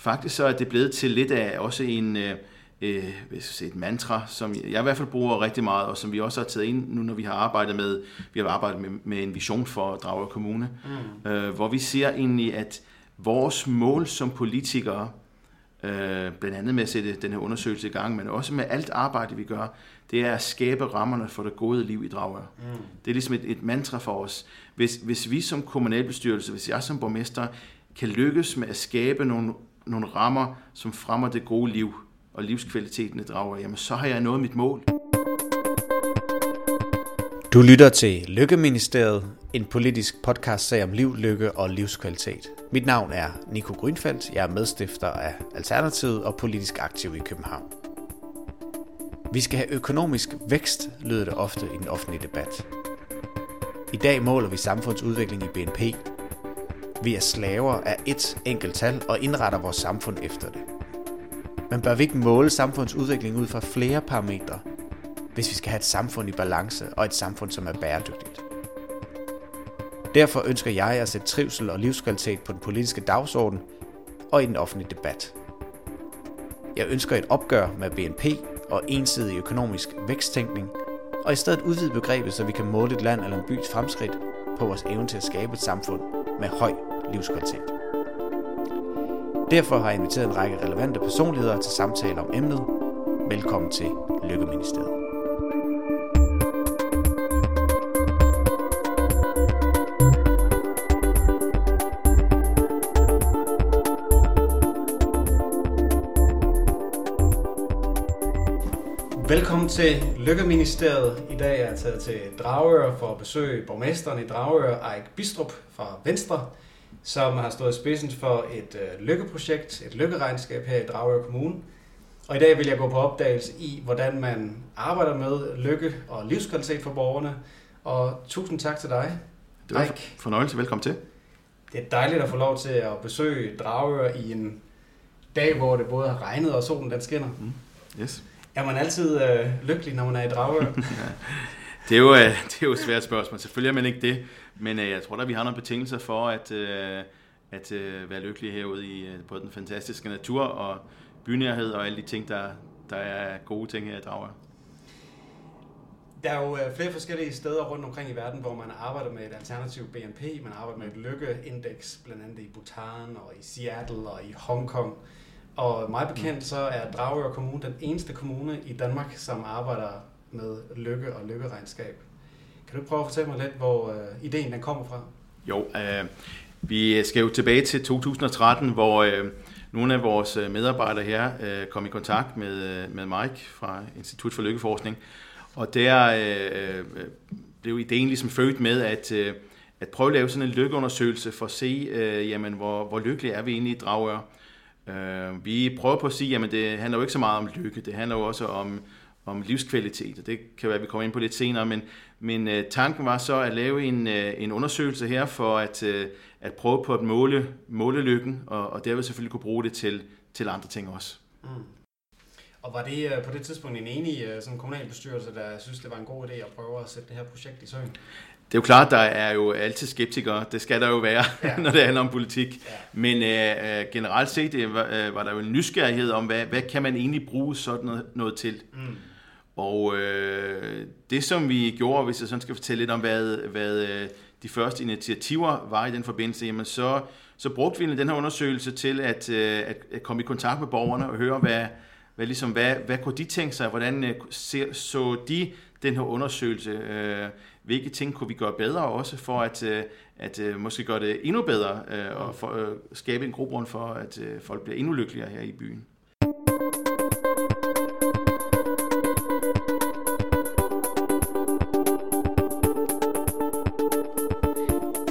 Faktisk så er det blevet til lidt af også en, øh, øh et mantra, som jeg i hvert fald bruger rigtig meget, og som vi også har taget ind nu, når vi har arbejdet med, vi har arbejdet med, med en vision for Dragør Kommune, mm. øh, hvor vi ser egentlig, at vores mål som politikere, øh, blandt andet med at sætte den her undersøgelse i gang, men også med alt arbejde, vi gør, det er at skabe rammerne for det gode liv i Dragør. Mm. Det er ligesom et, et mantra for os. Hvis, hvis vi som kommunalbestyrelse, hvis jeg som borgmester, kan lykkes med at skabe nogle, nogle rammer, som fremmer det gode liv og livskvaliteten i drager, jamen så har jeg nået mit mål. Du lytter til Lykkeministeriet, en politisk podcast sag om liv, lykke og livskvalitet. Mit navn er Nico Grønfeldt, jeg er medstifter af Alternativet og politisk aktiv i København. Vi skal have økonomisk vækst, lyder det ofte i den offentlige debat. I dag måler vi samfundsudvikling i BNP. Vi er slaver af et enkelt tal og indretter vores samfund efter det. Men bør vi ikke måle samfundsudvikling ud fra flere parametre, hvis vi skal have et samfund i balance og et samfund, som er bæredygtigt? Derfor ønsker jeg at sætte trivsel og livskvalitet på den politiske dagsorden og i den offentlige debat. Jeg ønsker et opgør med BNP og ensidig økonomisk væksttænkning, og i stedet udvide begrebet, så vi kan måle et land eller en bys fremskridt på vores evne til at skabe et samfund med høj livskvalitet. Derfor har jeg inviteret en række relevante personligheder til samtaler om emnet. Velkommen til Lykkeministeriet. Velkommen til Lykkeministeriet. I dag er jeg taget til Dragør for at besøge borgmesteren i Dragør, Eik Bistrup fra Venstre, som har stået i spidsen for et øh, lykkeprojekt, et lykkeregnskab her i Dragør Kommune. Og i dag vil jeg gå på opdagelse i, hvordan man arbejder med lykke og livskvalitet for borgerne. Og tusind tak til dig, Det var en fornøjelse. Velkommen til. Det er dejligt at få lov til at besøge Dragør i en dag, hvor det både har regnet og solen den skinner. Mm. Yes. Er man altid øh, lykkelig, når man er i Dragør? det, er jo, øh, det er jo et svært spørgsmål. Selvfølgelig er man ikke det, men øh, jeg tror da, vi har nogle betingelser for at, øh, at øh, være lykkelige herude i øh, både den fantastiske natur og bynærhed og alle de ting, der, der er gode ting her i Dragør. Der er jo øh, flere forskellige steder rundt omkring i verden, hvor man arbejder med et alternativt BNP. Man arbejder med et lykkeindeks, blandt andet i Bhutan og i Seattle og i Hongkong. Og meget bekendt så er Dragør Kommune den eneste kommune i Danmark, som arbejder med lykke og lykkeregnskab. Kan du prøve at fortælle mig lidt, hvor øh, ideen den kommer fra? Jo, øh, vi skal jo tilbage til 2013, hvor øh, nogle af vores øh, medarbejdere her øh, kom i kontakt med, øh, med Mike fra Institut for Lykkeforskning. Og der øh, øh, blev ideen ligesom født med, at, øh, at prøve at lave sådan en lykkeundersøgelse for at se, øh, jamen, hvor, hvor lykkelige er vi egentlig i Dragør. Øh, vi prøver på at sige, at det handler jo ikke så meget om lykke, det handler jo også om, om livskvalitet, og det kan være, at vi kommer ind på lidt senere, men, men uh, tanken var så at lave en, uh, en undersøgelse her for at, uh, at prøve på at måle, måle lykken, og, og derved selvfølgelig kunne bruge det til, til andre ting også. Mm. Og var det uh, på det tidspunkt en enig uh, sådan kommunalbestyrelse, der synes, det var en god idé at prøve at sætte det her projekt i søen? Det er jo klart, der er jo altid skeptikere. Det skal der jo være, ja. når det handler om politik. Ja. Men øh, generelt set øh, var, øh, var der jo en nysgerrighed om, hvad, hvad kan man egentlig bruge sådan noget, noget til. Mm. Og øh, det, som vi gjorde, hvis jeg sådan skal fortælle lidt om, hvad, hvad øh, de første initiativer var i den forbindelse, jamen så, så brugte vi den her undersøgelse til at, øh, at, at komme i kontakt med borgerne og høre, hvad, hvad, ligesom, hvad, hvad kunne de tænke sig, hvordan øh, ser, så de den her undersøgelse, øh, hvilke ting kunne vi gøre bedre også for at, at måske gøre det endnu bedre øh, og for, øh, skabe en grobund for, at øh, folk bliver endnu lykkeligere her i byen.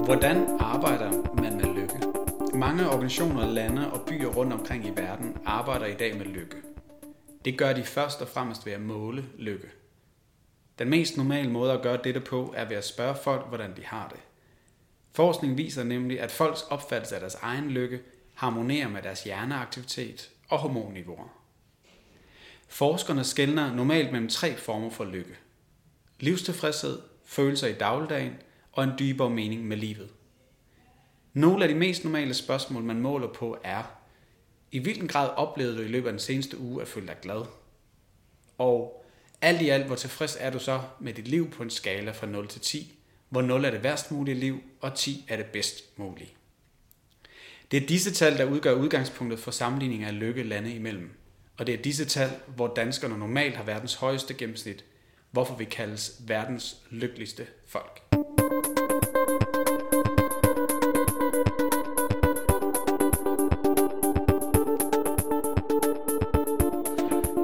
Hvordan arbejder man med lykke? Mange organisationer, lande og byer rundt omkring i verden arbejder i dag med lykke. Det gør de først og fremmest ved at måle lykke. Den mest normale måde at gøre dette på er ved at spørge folk, hvordan de har det. Forskning viser nemlig, at folks opfattelse af deres egen lykke harmonerer med deres hjerneaktivitet og hormonniveauer. Forskerne skældner normalt mellem tre former for lykke. Livstilfredshed, følelser i dagligdagen og en dybere mening med livet. Nogle af de mest normale spørgsmål, man måler på er, I hvilken grad oplevede du i løbet af den seneste uge at føle dig glad? Og alt i alt, hvor tilfreds er du så med dit liv på en skala fra 0 til 10, hvor 0 er det værst mulige liv, og 10 er det bedst mulige. Det er disse tal, der udgør udgangspunktet for sammenligning af lykke lande imellem. Og det er disse tal, hvor danskerne normalt har verdens højeste gennemsnit, hvorfor vi kaldes verdens lykkeligste folk.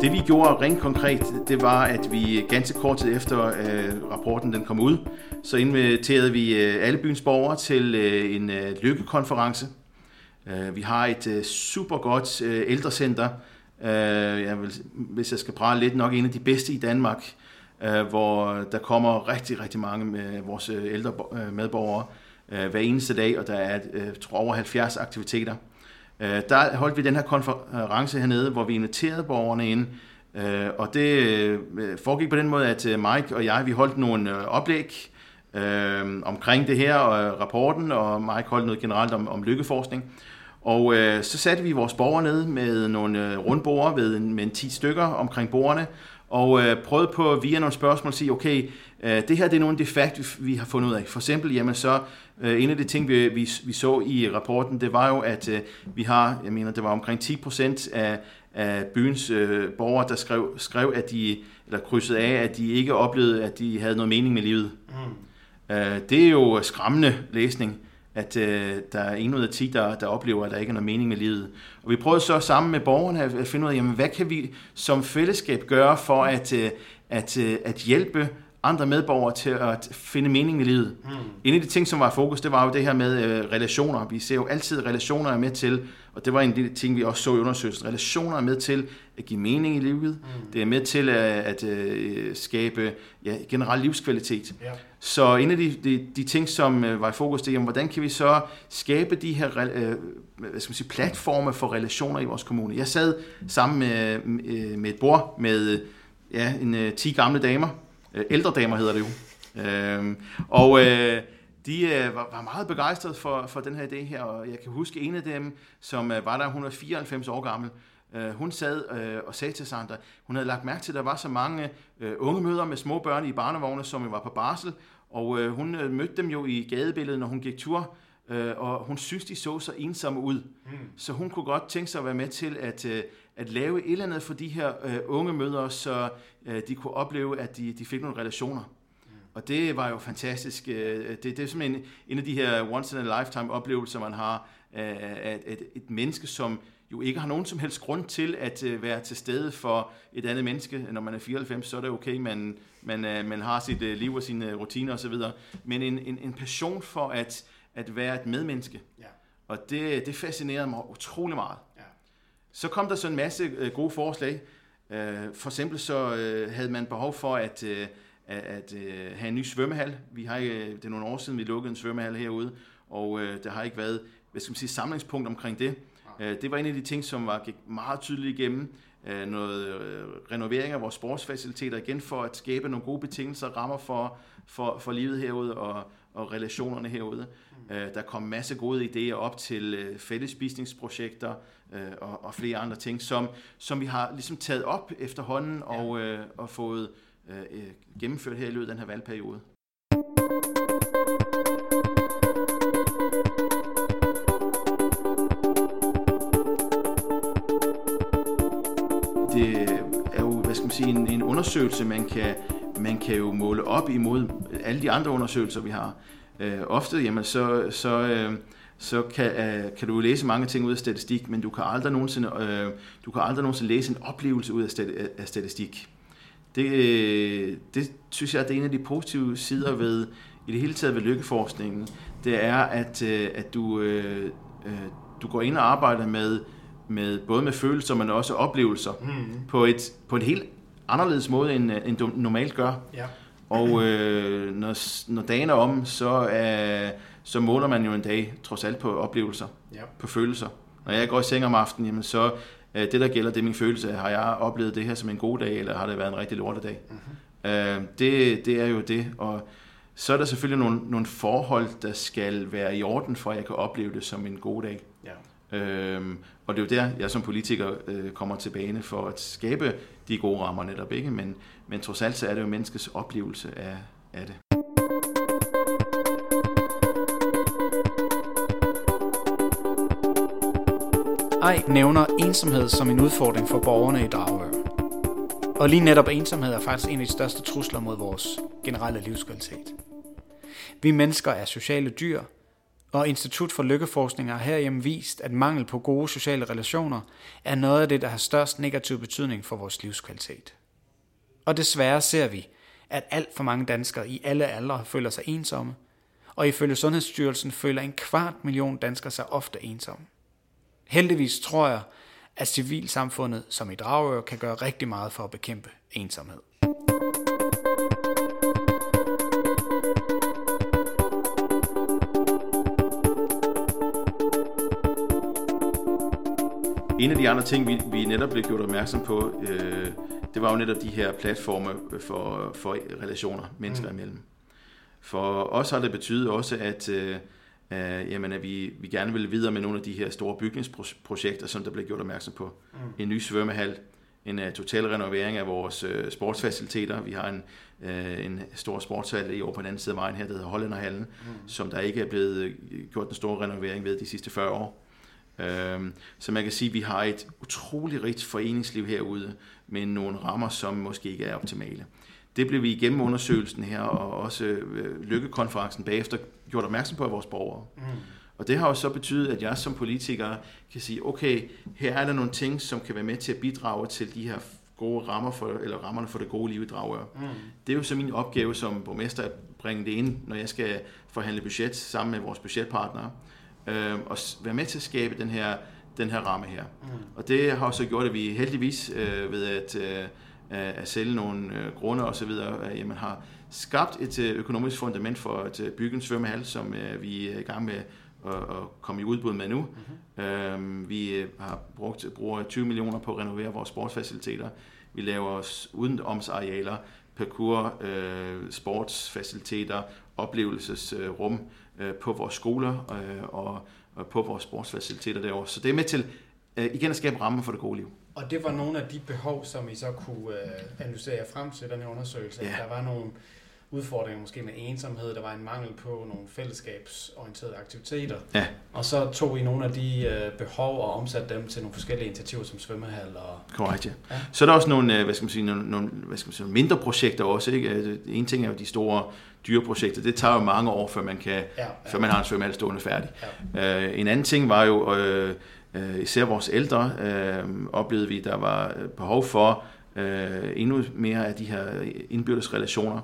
Det vi gjorde rent konkret, det var, at vi ganske kort tid efter øh, rapporten den kom ud, så inviterede vi øh, alle byens borgere til øh, en øh, lykkekonference. Øh, vi har et øh, super godt øh, ældrecenter, øh, jeg vil, hvis jeg skal prale lidt, nok en af de bedste i Danmark, øh, hvor der kommer rigtig, rigtig mange med vores øh, ældre øh, medborgere øh, hver eneste dag, og der er øh, tror over 70 aktiviteter. Øh, der holdt vi den her konference hernede, hvor vi inviterede borgerne ind, øh, og det øh, foregik på den måde, at øh, Mike og jeg, vi holdt nogle øh, oplæg øh, omkring det her og rapporten, og Mike holdt noget generelt om, om lykkeforskning. Og så satte vi vores borgere ned med nogle rundborer ved med en 10 stykker omkring bordene, og øh, prøvede på via nogle spørgsmål at sige, okay, øh, det her det er nogle af de facts, vi har fundet ud af. For eksempel, jamen så, øh, en af de ting, vi, vi, vi så i rapporten, det var jo, at øh, vi har, jeg mener, det var omkring 10 procent af, af byens øh, borgere, der skrev, skrev, at de, eller krydsede af, at de ikke oplevede, at de havde noget mening med livet. Mm. Øh, det er jo skræmmende læsning at øh, der er en ud af 10, der, der oplever, at der ikke er noget mening med livet. Og vi prøvede så sammen med borgerne at finde ud af, jamen, hvad kan vi som fællesskab gøre for at, øh, at, øh, at hjælpe andre medborgere til at finde mening i livet. Mm. En af de ting, som var fokus, det var jo det her med øh, relationer. Vi ser jo altid, at relationer er med til, og det var en af de ting, vi også så i undersøgelsen, relationer er med til at give mening i livet. Mm. Det er med til at, at, at øh, skabe ja, generel livskvalitet. Ja. Så en af de, de, de ting, som øh, var i fokus, det er, jamen, hvordan kan vi så skabe de her øh, hvad skal man sige, platforme for relationer i vores kommune. Jeg sad sammen med, med et bord med ja, en, 10 gamle damer, Øh, Øh, ældre damer hedder det jo. Øh, og øh, de øh, var, var meget begejstrede for, for den her idé her, og jeg kan huske en af dem, som øh, var der 194 år gammel, øh, hun sad øh, og sagde til Sandra, hun havde lagt mærke til, at der var så mange øh, unge møder med små børn i barnevogne, som jo var på barsel, og øh, hun øh, mødte dem jo i gadebilledet, når hun gik tur, øh, og hun synes, de så så ensomme ud. Mm. Så hun kunne godt tænke sig at være med til at, øh, at lave et eller andet for de her øh, unge mødre, så øh, de kunne opleve, at de, de fik nogle relationer. Mm. Og det var jo fantastisk. Øh, det, det er simpelthen en, en af de her once in a lifetime oplevelser, man har af et, et menneske, som jo ikke har nogen som helst grund til at øh, være til stede for et andet menneske. Når man er 94, så er det okay, man, man, øh, man har sit liv og sine rutiner osv. Men en, en, en passion for at, at være et medmenneske. Ja. Og det, det fascinerede mig utrolig meget. Så kom der så en masse øh, gode forslag. Øh, for eksempel så øh, havde man behov for at, at, at have en ny svømmehal. Vi har, det er nogle år siden, vi lukkede en svømmehal herude, og der har ikke været hvad skal man sige, samlingspunkt omkring det. Øh, det var en af de ting, som var gik meget tydeligt igennem. Noget renovering af vores sportsfaciliteter igen for at skabe nogle gode betingelser, rammer for, for, for livet herude og, og relationerne herude. Mm. Øh, der kom masse gode idéer op til øh, fællesspisningsprojekter, øh, og, og flere andre ting, som, som vi har ligesom taget op efterhånden og, øh, og fået øh, gennemført her i løbet af den her valgperiode. Det er jo, hvad skal man sige, en, en undersøgelse, man kan, man kan jo måle op imod alle de andre undersøgelser, vi har. Øh, ofte, jamen, så, så øh, så kan, uh, kan du læse mange ting ud af statistik, men du kan aldrig nogensinde, uh, du kan aldrig nogensinde læse en oplevelse ud af, stat, af statistik. Det, det synes jeg, det er en af de positive sider ved, i det hele taget ved lykkeforskningen, det er, at, uh, at du, uh, uh, du går ind og arbejder med, med både med følelser, men også oplevelser, mm. på, et, på en helt anderledes måde, end, end du normalt gør. Ja. Og øh, når, når dagen er om, så. Uh, så måler man jo en dag trods alt på oplevelser, ja. på følelser. Når jeg går i seng om aftenen, jamen så øh, det der gælder, det er min følelse. Har jeg oplevet det her som en god dag, eller har det været en rigtig lortedag? Mm-hmm. Øh, det, det er jo det, og så er der selvfølgelig nogle, nogle forhold, der skal være i orden, for at jeg kan opleve det som en god dag. Øhm, og det er jo der, jeg som politiker øh, kommer til bane for at skabe de gode rammer netop, ikke? Men, men trods alt så er det jo menneskets oplevelse af, af det. Ej nævner ensomhed som en udfordring for borgerne i Dragør. Og lige netop ensomhed er faktisk en af de største trusler mod vores generelle livskvalitet. Vi mennesker er sociale dyr, og Institut for Lykkeforskning har herhjemme vist, at mangel på gode sociale relationer er noget af det, der har størst negativ betydning for vores livskvalitet. Og desværre ser vi, at alt for mange danskere i alle aldre føler sig ensomme, og ifølge Sundhedsstyrelsen føler en kvart million danskere sig ofte ensomme. Heldigvis tror jeg, at civilsamfundet som i Dragør kan gøre rigtig meget for at bekæmpe ensomhed. En af de andre ting, vi, vi netop blev gjort opmærksom på, øh, det var jo netop de her platforme for, for relationer mennesker mm. imellem. For os har det betydet også, at, øh, øh, jamen, at vi, vi gerne vil videre med nogle af de her store bygningsprojekter, som der blev gjort opmærksom på. Mm. En ny svømmehal, en uh, total renovering af vores uh, sportsfaciliteter. Vi har en, uh, en stor sportshal i over på den anden side af vejen her, der hedder Hollænderhallen, mm. som der ikke er blevet gjort en stor renovering ved de sidste 40 år. Øhm, så man kan sige, at vi har et utroligt rigt foreningsliv herude, med nogle rammer, som måske ikke er optimale. Det blev vi igennem undersøgelsen her, og også øh, lykkekonferencen bagefter gjort opmærksom på af vores borgere. Mm. Og det har jo så betydet, at jeg som politiker kan sige, okay, her er der nogle ting, som kan være med til at bidrage til de her gode rammer for, eller rammerne for det gode liv i Dragør. Mm. Det er jo så min opgave som borgmester at bringe det ind, når jeg skal forhandle budget sammen med vores budgetpartnere øh, og være med til at skabe den her, den her ramme her. Mm. Og det har så gjort, at vi heldigvis øh, ved at, øh, at sælge nogle øh, grunde osv., øh, jamen har skabt et øh, økonomisk fundament for at øh, bygge en svømmehal, som øh, vi er i gang med at, at komme i udbud med nu. Mm-hmm. Øh, vi øh, har brugt bruger 20 millioner på at renovere vores sportsfaciliteter. Vi laver udenomsarealer, parkour, øh, sportsfaciliteter, oplevelsesrum, øh, på vores skoler øh, og, og på vores sportsfaciliteter derovre. Så det er med til øh, igen at skabe rammer for det gode liv. Og det var nogle af de behov, som I så kunne øh, analysere frem til den her undersøgelse. Ja. Der var nogle udfordringer måske med ensomhed, der var en mangel på nogle fællesskabsorienterede aktiviteter. Ja. Og så tog I nogle af de øh, behov og omsatte dem til nogle forskellige initiativer som svømmehal og... Korrekt, ja. ja. Så er der også nogle, øh, hvad skal man sige, nogle, nogle hvad skal man sige, mindre projekter også. Ikke? Altså, en ting er jo de store dyreprojekter. Det tager jo mange år, før man, kan, ja, ja. Før man har en svømmehal stående færdig. Ja. Uh, en anden ting var jo, uh, uh, især vores ældre, uh, oplevede vi, der var behov for uh, endnu mere af de her indbyrdes relationer.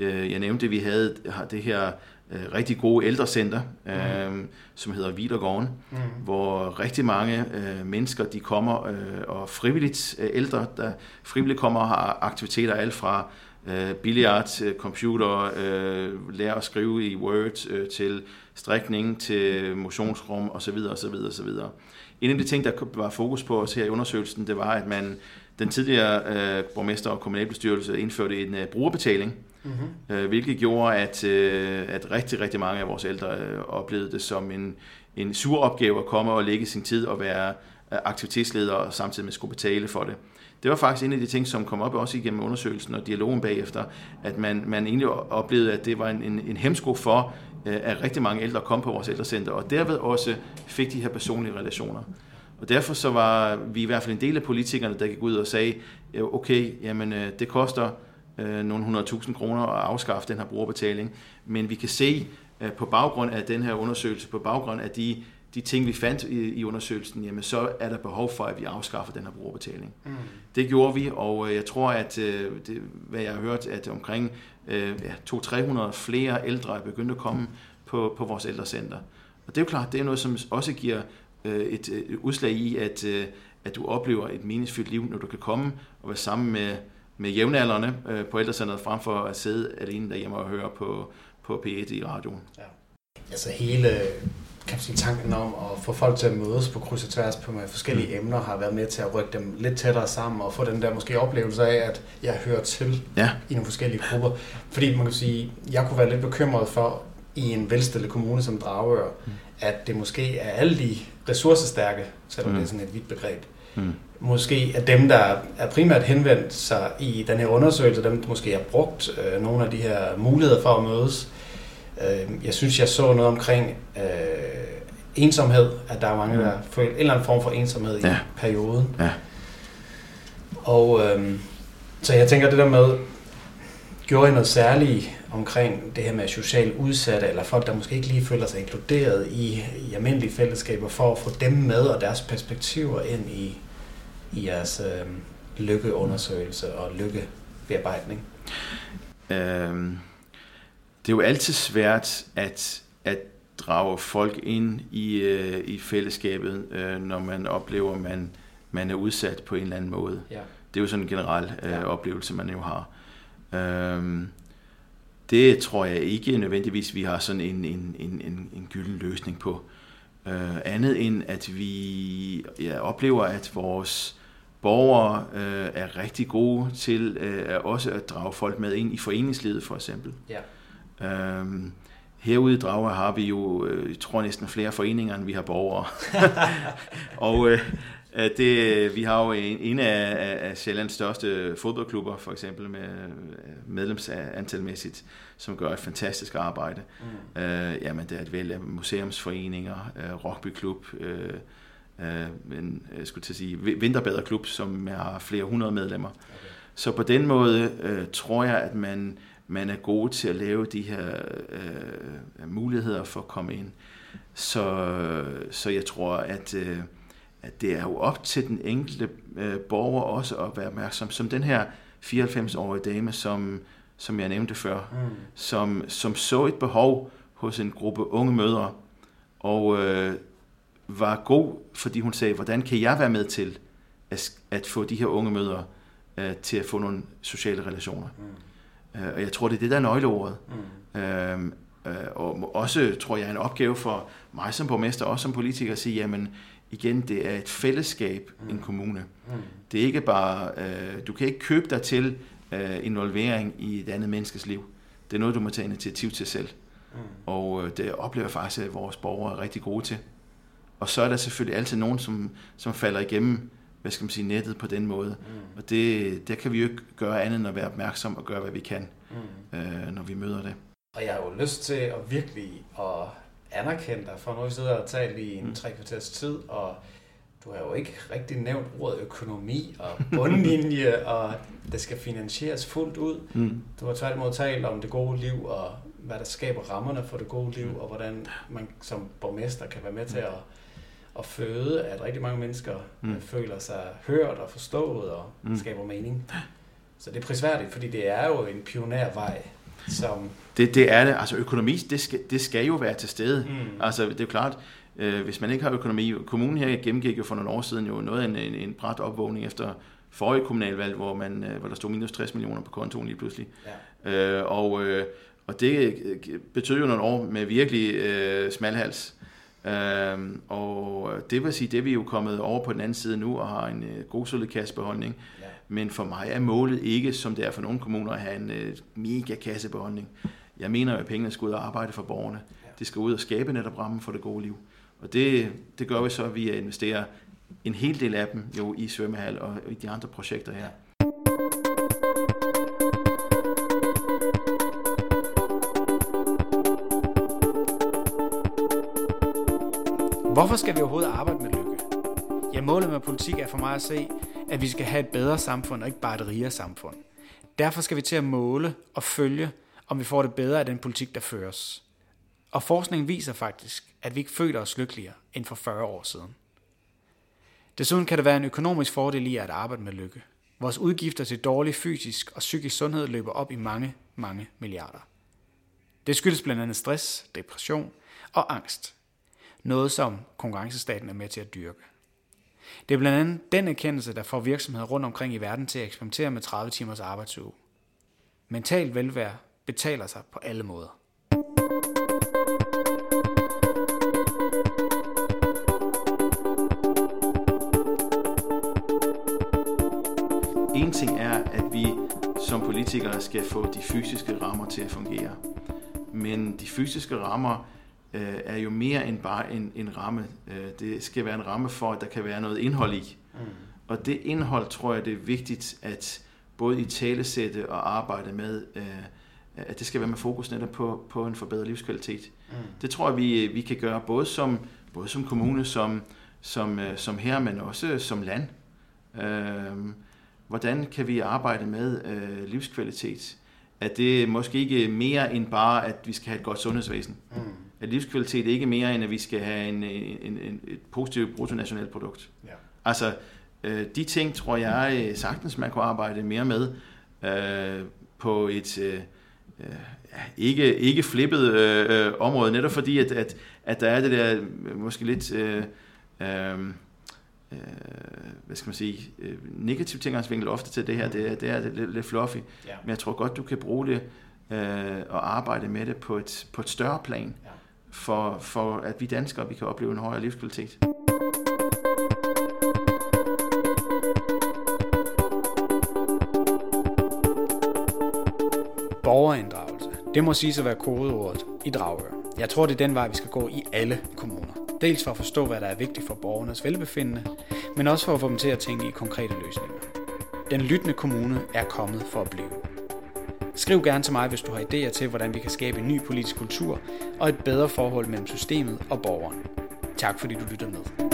Uh, jeg nævnte, at vi havde det her uh, rigtig gode ældrecenter, uh, mm. som hedder Vidergården, mm. hvor rigtig mange uh, mennesker, de kommer uh, og frivilligt ældre, der frivilligt kommer og har aktiviteter alt fra øh, billiard, øh, computer, øh, lære at skrive i Word, øh, til strikning, til motionsrum osv. osv. osv. En af de ting, der var fokus på os her i undersøgelsen, det var, at man den tidligere øh, borgmester og kommunalbestyrelse indførte en øh, brugerbetaling, mm-hmm. øh, hvilket gjorde, at, øh, at rigtig, rigtig mange af vores ældre øh, oplevede det som en, en sur opgave at komme og lægge sin tid og være øh, aktivitetsleder og samtidig med skulle betale for det det var faktisk en af de ting, som kom op også igennem undersøgelsen og dialogen bagefter, at man, man egentlig oplevede, at det var en, en, en hemsko for, øh, at rigtig mange ældre kom på vores ældrecenter, og derved også fik de her personlige relationer. Og derfor så var vi i hvert fald en del af politikerne, der gik ud og sagde, okay, jamen øh, det koster øh, nogle 100.000 kroner at afskaffe den her brugerbetaling, men vi kan se på baggrund af den her undersøgelse, på baggrund af de de ting, vi fandt i, i undersøgelsen, jamen så er der behov for, at vi afskaffer den her brugerbetaling. Mm. Det gjorde vi, og øh, jeg tror, at øh, det, hvad jeg har hørt, at omkring øh, ja, 200-300 flere ældre er begyndt at komme på, på vores ældrecenter. Og det er jo klart, det er noget, som også giver øh, et, et udslag i, at, øh, at du oplever et meningsfyldt liv, når du kan komme og være sammen med, med jævnaldrende øh, på ældrecenteret, frem for at sidde alene derhjemme og høre på, på P1 i radioen. Ja. Altså hele kan sige, tanken om at få folk til at mødes på kryds og tværs på med forskellige mm. emner, har været med til at rykke dem lidt tættere sammen og få den der måske oplevelse af, at jeg hører til ja. i nogle forskellige grupper. Fordi man kan sige, jeg kunne være lidt bekymret for, i en velstillet kommune som Dragør, mm. at det måske er alle de ressourcestærke, selvom mm. det er sådan et vidt begreb, mm. måske er dem, der er primært henvendt sig i den her undersøgelse, dem der måske har brugt øh, nogle af de her muligheder for at mødes. Øh, jeg synes, jeg så noget omkring øh, ensomhed, at der er mange, der mm. føler en eller anden form for ensomhed ja. i perioden. Ja. Og øh, så jeg tænker det der med, gjorde I noget særligt omkring det her med socialt udsatte, eller folk, der måske ikke lige føler sig inkluderet i, i almindelige fællesskaber, for at få dem med og deres perspektiver ind i, i jeres øh, lykkeundersøgelse og lykkebearbejdning? Øhm, det er jo altid svært at, at drage folk ind i, øh, i fællesskabet, øh, når man oplever, at man, man er udsat på en eller anden måde. Ja. Det er jo sådan en generel øh, ja. oplevelse, man jo har. Øhm, det tror jeg ikke nødvendigvis, vi har sådan en, en, en, en, en gylden løsning på. Øh, andet end, at vi ja, oplever, at vores borgere øh, er rigtig gode til øh, også at drage folk med ind i foreningslivet, for eksempel. Ja. Øhm, Herude i Drage har vi jo, øh, jeg tror næsten flere foreninger, end vi har borgere. og øh, det, vi har jo en, en af, af Sjællands største fodboldklubber, for eksempel med øh, medlemsantalmæssigt, som gør et fantastisk arbejde. Mm. Øh, jamen, det er et væld af museumsforeninger, øh, rugbyklub, øh, øh, men jeg skulle til at sige vinterbaderklub, som har flere hundrede medlemmer. Okay. Så på den måde øh, tror jeg, at man, man er god til at lave de her øh, muligheder for at komme ind. Så, så jeg tror, at øh, at det er jo op til den enkelte øh, borger også at være opmærksom. Som den her 94-årige dame, som, som jeg nævnte før, mm. som, som så et behov hos en gruppe unge mødre, og øh, var god, fordi hun sagde, hvordan kan jeg være med til at, at få de her unge mødre øh, til at få nogle sociale relationer. Mm. Øh, og jeg tror, det er det, der er nøgleordet. Mm. Øh, øh, og også, tror jeg, en opgave for mig som borgmester, også som politiker, at sige, jamen, igen, det er et fællesskab, mm. en kommune. Mm. Det er ikke bare, øh, du kan ikke købe dig til øh, involvering i et andet menneskes liv. Det er noget, du må tage initiativ til selv. Mm. Og øh, det oplever faktisk, at vores borgere er rigtig gode til. Og så er der selvfølgelig altid nogen, som, som falder igennem hvad skal man sige, nettet på den måde. Mm. Og det, det kan vi jo ikke gøre andet end at være opmærksom og gøre, hvad vi kan, mm. øh, når vi møder det. Og jeg har jo lyst til at virkelig at anerkendt dig for, nu vi sidder og talt i en mm. tre kvarters tid, og du har jo ikke rigtig nævnt ordet økonomi og bundlinje, og det skal finansieres fuldt ud. Mm. Du har tværtimod talt om det gode liv, og hvad der skaber rammerne for det gode liv, og hvordan man som borgmester kan være med til at, at føde, at rigtig mange mennesker mm. føler sig hørt og forstået og mm. skaber mening. Så det er prisværdigt, fordi det er jo en pionervej, som det, det er det. Altså økonomi, det skal, det skal jo være til stede. Mm. Altså det er jo klart, øh, hvis man ikke har økonomi. Kommunen her gennemgik jo for nogle år siden jo noget af en, en, en bræt opvågning efter forrige kommunalvalg, hvor, man, øh, hvor der stod minus 60 millioner på kontoen lige pludselig. Ja. Øh, og, øh, og det betød jo nogle år med virkelig øh, smalhals. Øh, og det vil sige, det er vi jo kommet over på den anden side nu og har en øh, god solid kassebeholdning. Ja. Men for mig er målet ikke, som det er for nogle kommuner, at have en øh, mega kassebeholdning. Jeg mener jo, at pengene skal ud og arbejde for borgerne. Det skal ud og skabe netop rammen for det gode liv. Og det, det gør vi så via at investere en hel del af dem jo i svømmehal og i de andre projekter her. Hvorfor skal vi overhovedet arbejde med lykke? Ja, målet med politik er for mig at se, at vi skal have et bedre samfund og ikke bare et rigere samfund. Derfor skal vi til at måle og følge, om vi får det bedre af den politik, der føres. Og forskningen viser faktisk, at vi ikke føler os lykkeligere end for 40 år siden. Desuden kan det være en økonomisk fordel i at arbejde med lykke. Vores udgifter til dårlig fysisk og psykisk sundhed løber op i mange, mange milliarder. Det skyldes blandt andet stress, depression og angst. Noget som konkurrencestaten er med til at dyrke. Det er blandt andet den erkendelse, der får virksomheder rundt omkring i verden til at eksperimentere med 30 timers arbejdsuge. Mental velvære betaler sig på alle måder. En ting er, at vi som politikere skal få de fysiske rammer til at fungere. Men de fysiske rammer øh, er jo mere end bare en, en ramme. Øh, det skal være en ramme for, at der kan være noget indhold i. Mm. Og det indhold tror jeg, det er vigtigt at både i talesætte og arbejde med, øh, at det skal være med fokus netop på, på en forbedret livskvalitet. Mm. Det tror jeg, vi, vi kan gøre både som, både som kommune, som, som, øh, som her, men også som land. Øh, hvordan kan vi arbejde med øh, livskvalitet? At det måske ikke mere end bare, at vi skal have et godt sundhedsvæsen. Mm. At livskvalitet er ikke mere end, at vi skal have en, en, en, et positivt bruttonationalprodukt. Ja. Altså, øh, de ting tror jeg øh, sagtens, man kunne arbejde mere med øh, på et... Øh, øh, ikke, ikke flippet øh, øh, område, netop fordi, at, at, at der er det der måske lidt øh, øh, øh, hvad skal man sige, øh, negativ tilgangsvinkel ofte til det her, det, er, det er lidt, lidt fluffy, ja. men jeg tror godt, du kan bruge det øh, og arbejde med det på et, på et større plan, ja. for, for at vi danskere vi kan opleve en højere livskvalitet. Borgerinddragelse. Det må sige at være kodeordet i Dragør. Jeg tror, det er den vej, vi skal gå i alle kommuner. Dels for at forstå, hvad der er vigtigt for borgernes velbefindende, men også for at få dem til at tænke i konkrete løsninger. Den lyttende kommune er kommet for at blive. Skriv gerne til mig, hvis du har idéer til, hvordan vi kan skabe en ny politisk kultur og et bedre forhold mellem systemet og borgeren. Tak fordi du lytter med.